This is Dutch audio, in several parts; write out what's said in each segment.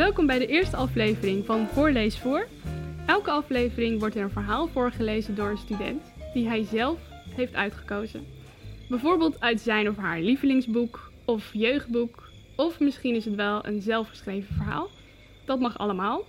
Welkom bij de eerste aflevering van Voorlees voor. Elke aflevering wordt er een verhaal voorgelezen door een student die hij zelf heeft uitgekozen. Bijvoorbeeld uit zijn of haar lievelingsboek of jeugdboek, of misschien is het wel een zelfgeschreven verhaal. Dat mag allemaal.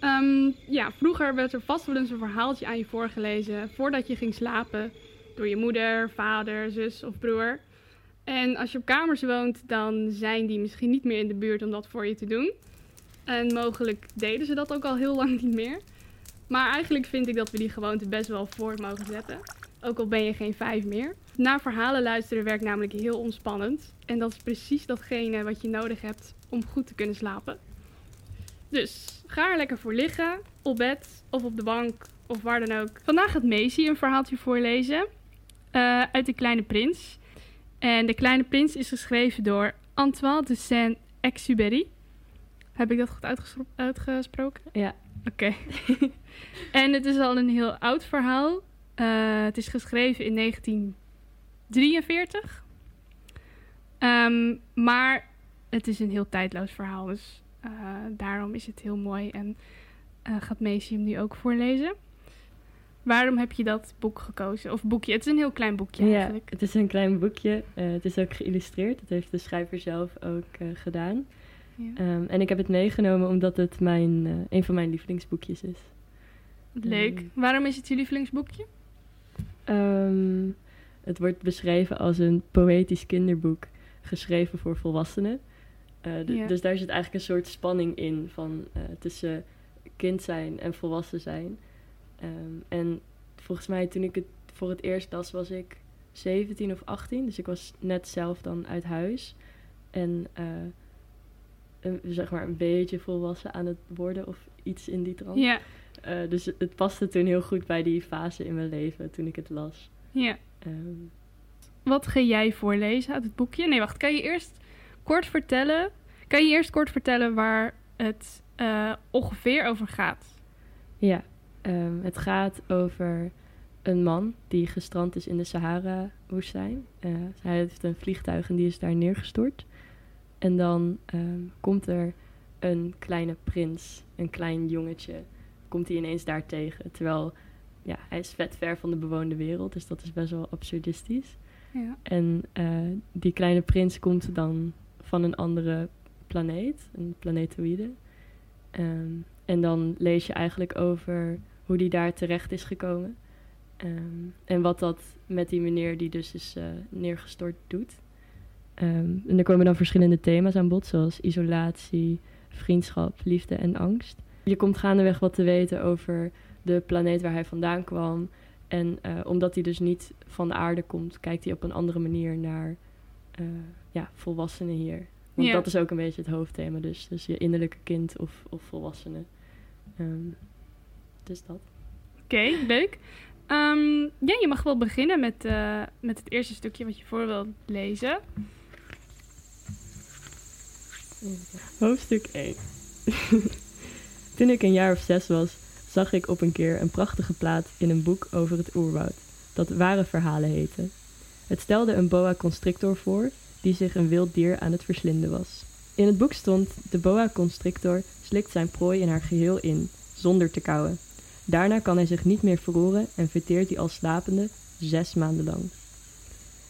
Ehm, ja, vroeger werd er vast wel eens een verhaaltje aan je voorgelezen voordat je ging slapen door je moeder, vader, zus of broer. En als je op kamers woont, dan zijn die misschien niet meer in de buurt om dat voor je te doen. En mogelijk deden ze dat ook al heel lang niet meer. Maar eigenlijk vind ik dat we die gewoonte best wel voort mogen zetten. Ook al ben je geen vijf meer. Naar verhalen luisteren werkt namelijk heel ontspannend. En dat is precies datgene wat je nodig hebt om goed te kunnen slapen. Dus ga er lekker voor liggen, op bed of op de bank of waar dan ook. Vandaag gaat Macy een verhaaltje voorlezen uh, uit De Kleine Prins. En De Kleine Prins is geschreven door Antoine de Saint-Exupéry. Heb ik dat goed uitgesproken? Ja. Oké. en het is al een heel oud verhaal. Uh, het is geschreven in 1943. Um, maar het is een heel tijdloos verhaal. Dus uh, daarom is het heel mooi. En uh, gaat Macy hem nu ook voorlezen. Waarom heb je dat boek gekozen? Of boekje? Het is een heel klein boekje ja, eigenlijk. het is een klein boekje. Uh, het is ook geïllustreerd. Dat heeft de schrijver zelf ook uh, gedaan. Ja. Um, en ik heb het meegenomen omdat het mijn, uh, een van mijn lievelingsboekjes is. Leuk. Um, Waarom is het je lievelingsboekje? Um, het wordt beschreven als een poëtisch kinderboek geschreven voor volwassenen. ja. Dus daar zit eigenlijk een soort spanning in van tussen kind zijn en volwassen zijn. Um, en volgens mij toen ik het voor het eerst las was ik 17 of 18. Dus ik was net zelf dan uit huis. En uh, een, zeg maar een beetje volwassen aan het worden of iets in die trant. Ja. Uh, dus het paste toen heel goed bij die fase in mijn leven toen ik het las. Ja. Um, Wat ga jij voorlezen uit het boekje? Nee, wacht. Kan je eerst kort vertellen... Kan je eerst kort vertellen waar het uh, ongeveer over gaat? Ja. Um, het gaat over een man die gestrand is in de Sahara-woestijn. Uh, hij heeft een vliegtuig en die is daar neergestort. En dan um, komt er een kleine prins, een klein jongetje, komt hij ineens daar tegen. Terwijl ja, hij is vet ver van de bewoonde wereld, dus dat is best wel absurdistisch. Ja. En uh, die kleine prins komt dan van een andere planeet, een planetoïde. Um, en dan lees je eigenlijk over hoe die daar terecht is gekomen. Um, en wat dat met die meneer die dus is uh, neergestort doet. Um, en er komen dan verschillende thema's aan bod, zoals isolatie, vriendschap, liefde en angst. Je komt gaandeweg wat te weten over de planeet waar hij vandaan kwam. En uh, omdat hij dus niet van de aarde komt, kijkt hij op een andere manier naar uh, ja, volwassenen hier. Want Ja. dat is ook een beetje het hoofdthema, dus, dus je innerlijke kind of, of volwassene. Um, dus dat. Oké, leuk. Um, ja, je mag wel beginnen met, uh, met het eerste stukje wat je voor wilt lezen. Hoofdstuk 1. Toen ik een jaar of zes was, zag ik op een keer een prachtige plaat in een boek over het oerwoud, dat Ware Verhalen heette. Het stelde een boa constrictor voor, die zich een wild dier aan het verslinden was. In het boek stond: De boa constrictor slikt zijn prooi in haar geheel in, zonder te kauwen. Daarna kan hij zich niet meer verroeren en verteert hij als slapende zes maanden lang.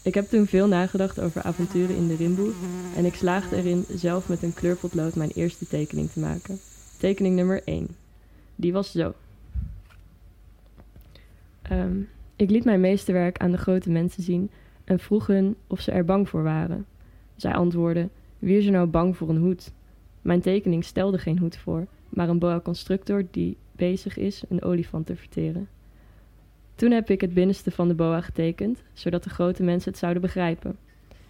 Ik heb toen veel nagedacht over avonturen in de rimboe en ik slaagde erin zelf met een kleurpotlood mijn eerste tekening te maken. Tekening nummer 1. Die was zo. Um, ik liet mijn meesterwerk aan de grote mensen zien en vroeg hun of ze er bang voor waren. Zij antwoordden: Wie is er nou bang voor een hoed? Mijn tekening stelde geen hoed voor, maar een boa constructor die bezig is een olifant te verteren. Toen heb ik het binnenste van de boa getekend, zodat de grote mensen het zouden begrijpen.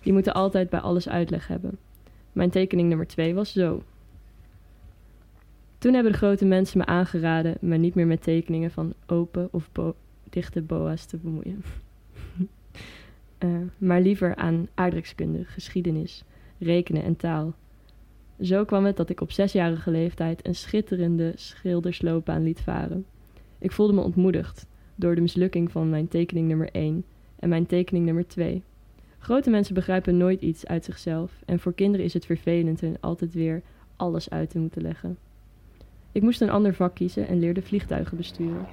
Die moeten altijd bij alles uitleg hebben. Mijn tekening nummer 2 was zo. Toen hebben de grote mensen me aangeraden me niet meer met tekeningen van open of dichte boa's te bemoeien. uh, maar liever aan aardrijkskunde, geschiedenis, rekenen en taal. Zo kwam het dat ik op zesjarige leeftijd een schitterende schildersloopbaan liet varen. Ik voelde me ontmoedigd door de mislukking van mijn tekening nummer 1 en mijn tekening nummer 2. Grote mensen begrijpen nooit iets uit zichzelf en voor kinderen is het vervelend hun altijd weer alles uit te moeten leggen. Ik moest een ander vak kiezen en leerde vliegtuigen besturen.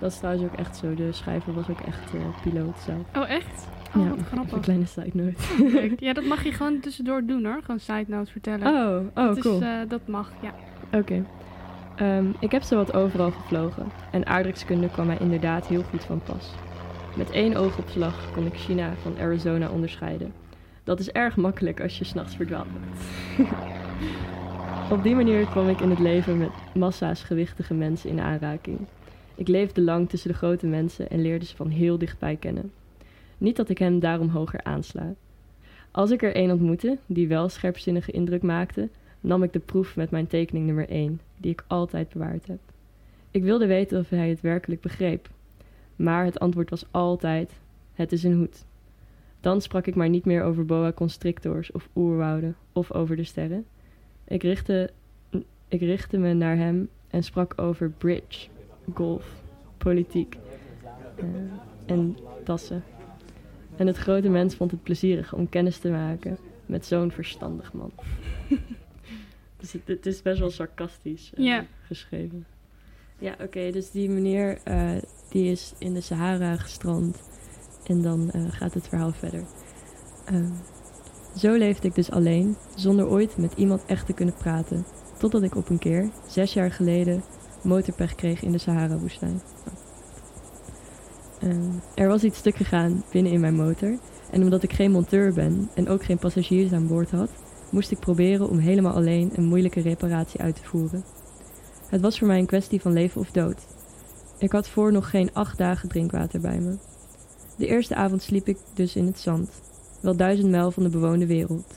Dat is trouwens ook echt zo. De schrijver was ook echt uh, piloot zelf. Oh, echt? Oh, ja, wat grappig. een kleine side note. Leuk. Ja, dat mag je gewoon tussendoor doen hoor. Gewoon side notes vertellen. Oh, oh dat, cool. is, eh, dat mag, ja. Oké. Ehm, ik heb zowat overal gevlogen en aardrijkskunde kwam mij inderdaad heel goed van pas. Met één oogopslag kon ik China van Arizona onderscheiden. Dat is erg makkelijk als je s'nachts verdwaald bent. Op die manier kwam ik in het leven met massa's gewichtige mensen in aanraking. Ik leefde lang tussen de grote mensen en leerde ze van heel dichtbij kennen. Niet dat ik hem daarom hoger aansla. Als ik er één ontmoette die wel scherpzinnige indruk maakte, nam ik de proef met mijn tekening nummer 1, die ik altijd bewaard heb. Ik wilde weten of hij het werkelijk begreep, maar het antwoord was altijd: het is een hoed. Dan sprak ik maar niet meer over boa constrictors of oerwouden of over de sterren. Ik richtte, ik richtte me naar hem en sprak over bridge, golf, politiek eh, en tassen. En het grote mens vond het plezierig om kennis te maken met zo'n verstandig man. dus het, het is best wel sarcastisch Ja. geschreven. Ja, oké, dus die meneer eh, die is in de Sahara gestrand en dan eh, gaat het verhaal verder. Ehm, zo leefde ik dus alleen, zonder ooit met iemand echt te kunnen praten. Totdat ik op een keer, zes jaar geleden, motorpech kreeg in de Sahara-woestijn. Ehm, er was iets stuk gegaan binnen in mijn motor. En omdat ik geen monteur ben en ook geen passagiers aan boord had, moest ik proberen om helemaal alleen een moeilijke reparatie uit te voeren. Het was voor mij een kwestie van leven of dood. Ik had voor nog geen acht dagen drinkwater bij me. De eerste avond sliep ik dus in het zand, wel duizend mijl van de bewoonde wereld.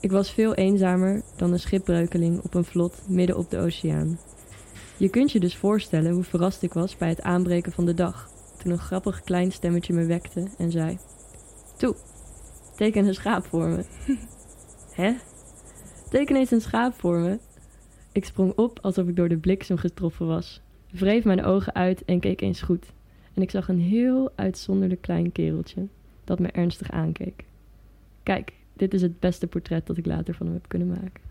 Ik was veel eenzamer dan een schipbreukeling op een vlot midden op de oceaan. Je kunt je dus voorstellen hoe verrast ik was bij het aanbreken van de dag, toen een grappig klein stemmetje me wekte en zei: Toe, teken een schaap voor me. Hè? Teken eens een schaap voor me. Ik sprong op alsof ik door de bliksem getroffen was, wreef mijn ogen uit en keek eens goed. En ik zag een heel uitzonderlijk klein kereltje dat me ernstig aankeek. Kijk, dit is het beste portret dat ik later van hem heb kunnen maken.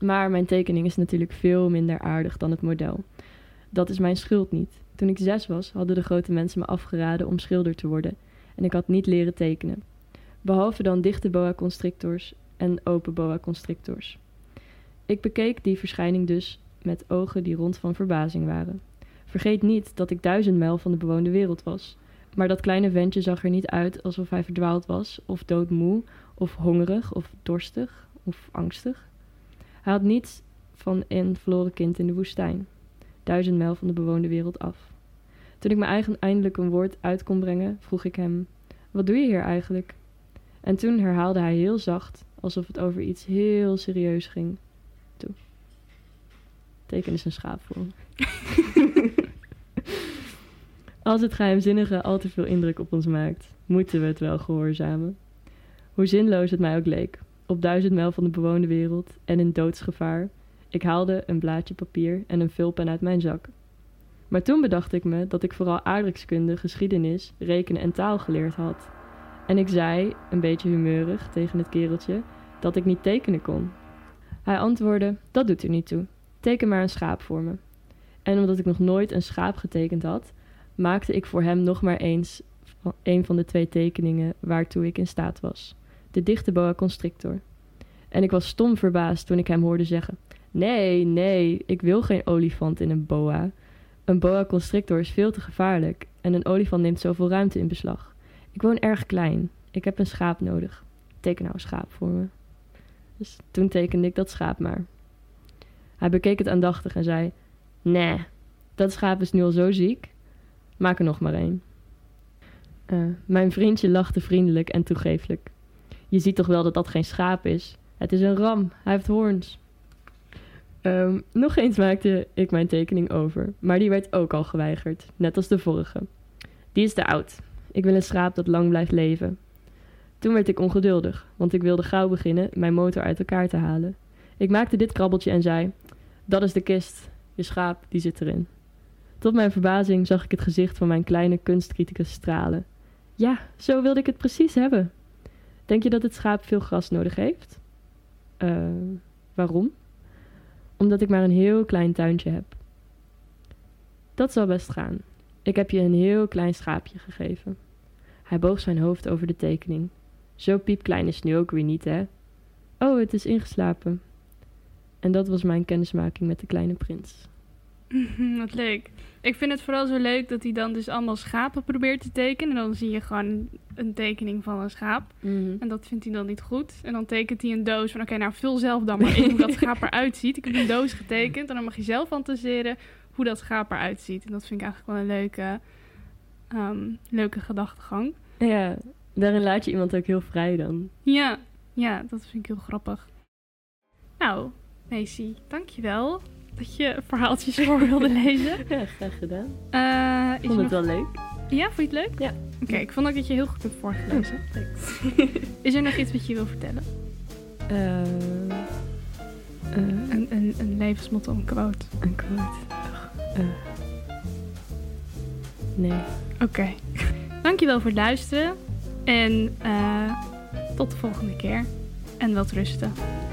Maar mijn tekening is natuurlijk veel minder aardig dan het model. Dat is mijn schuld niet. Toen ik zes was, hadden de grote mensen me afgeraden om schilder te worden. En ik had niet leren tekenen. Behalve dan dichte boa constrictors en open boa constrictors. Ik bekeek die verschijning dus met ogen die rond van verbazing waren. Vergeet niet dat ik duizend mijl van de bewoonde wereld was. Maar dat kleine ventje zag er niet uit alsof hij verdwaald was, of doodmoe, of hongerig, of dorstig, of angstig. Hij had niets van een verloren kind in de woestijn, duizend mijl van de bewoonde wereld af. Toen ik me eigen eindelijk een woord uit kon brengen, vroeg ik hem: Wat doe je hier eigenlijk? En toen herhaalde hij heel zacht, alsof het over iets heel serieus ging. Toe. Teken eens een schaap voor. Als het geheimzinnige al te veel indruk op ons maakt, moeten we het wel gehoorzamen. Hoe zinloos het mij ook leek, op duizend mijl van de bewoonde wereld en in doodsgevaar, ik haalde een blaadje papier en een vulpen uit mijn zak. Maar toen bedacht ik me dat ik vooral aardrijkskunde, geschiedenis, rekenen en taal geleerd had. En ik zei, een beetje humeurig tegen het kereltje, dat ik niet tekenen kon. Hij antwoordde: Dat doet er niet toe. Teken maar een schaap voor me. En omdat ik nog nooit een schaap getekend had, maakte ik voor hem nog maar eens een van de twee tekeningen waartoe ik in staat was: de dichte boa constrictor. En ik was stom verbaasd toen ik hem hoorde zeggen: Nee, nee, ik wil geen olifant in een boa. Een boa constrictor is veel te gevaarlijk en een olifant neemt zoveel ruimte in beslag. Ik woon erg klein. Ik heb een schaap nodig. Teken nou een schaap voor me. Dus toen tekende ik dat schaap maar. Hij bekeek het aandachtig en zei: Nee, dat schaap is nu al zo ziek. Maak er nog maar één. Eh, mijn vriendje lachte vriendelijk en toegeeflijk. Je ziet toch wel dat dat geen schaap is? Het is een ram, hij heeft hoorns. Ehm, nog eens maakte ik mijn tekening over, maar die werd ook al geweigerd, net als de vorige. Die is te oud. Ik wil een schaap dat lang blijft leven. Toen werd ik ongeduldig, want ik wilde gauw beginnen mijn motor uit elkaar te halen. Ik maakte dit krabbeltje en zei: Dat is de kist. Je schaap, die zit erin. Tot mijn verbazing zag ik het gezicht van mijn kleine kunstcriticus stralen. Ja, zo wilde ik het precies hebben. Denk je dat het schaap veel gras nodig heeft? Eh, Waarom? Omdat ik maar een heel klein tuintje heb. Dat zal best gaan. Ik heb je een heel klein schaapje gegeven. Hij boog zijn hoofd over de tekening. Zo piepklein is nu ook weer niet, hè? Oh, het is ingeslapen. En dat was mijn kennismaking met de kleine prins. Wat leuk. Ik vind het vooral zo leuk dat hij dan dus allemaal schapen probeert te tekenen. En dan zie je gewoon een tekening van een schaap. En dat vindt hij dan niet goed. En dan tekent hij een doos van... Oké, nou vul zelf dan maar in hoe dat schaap eruit ziet. Ik heb een doos getekend. En dan mag je zelf fantaseren hoe dat schaap eruit ziet. En dat vind ik eigenlijk wel een leuke, ehm, leuke gedachtegang. Ja, daarin laat je iemand ook heel vrij dan. Ja, ja, dat vind ik heel grappig. Nou, Macy, dankjewel dat je verhaaltjes voor wilde lezen. Ja, graag gedaan. Uh, ik vond het wel leuk. Ja, vond je het leuk? Ja. Oké, ik vond ook dat je heel goed hebt voorgelezen. is er nog iets wat je wil vertellen? Uh, uh, een, een, een levensmotto, een quote. Een quote. nee. Oké. Okay. Dankjewel voor het luisteren. En tot de volgende keer. En wat rusten.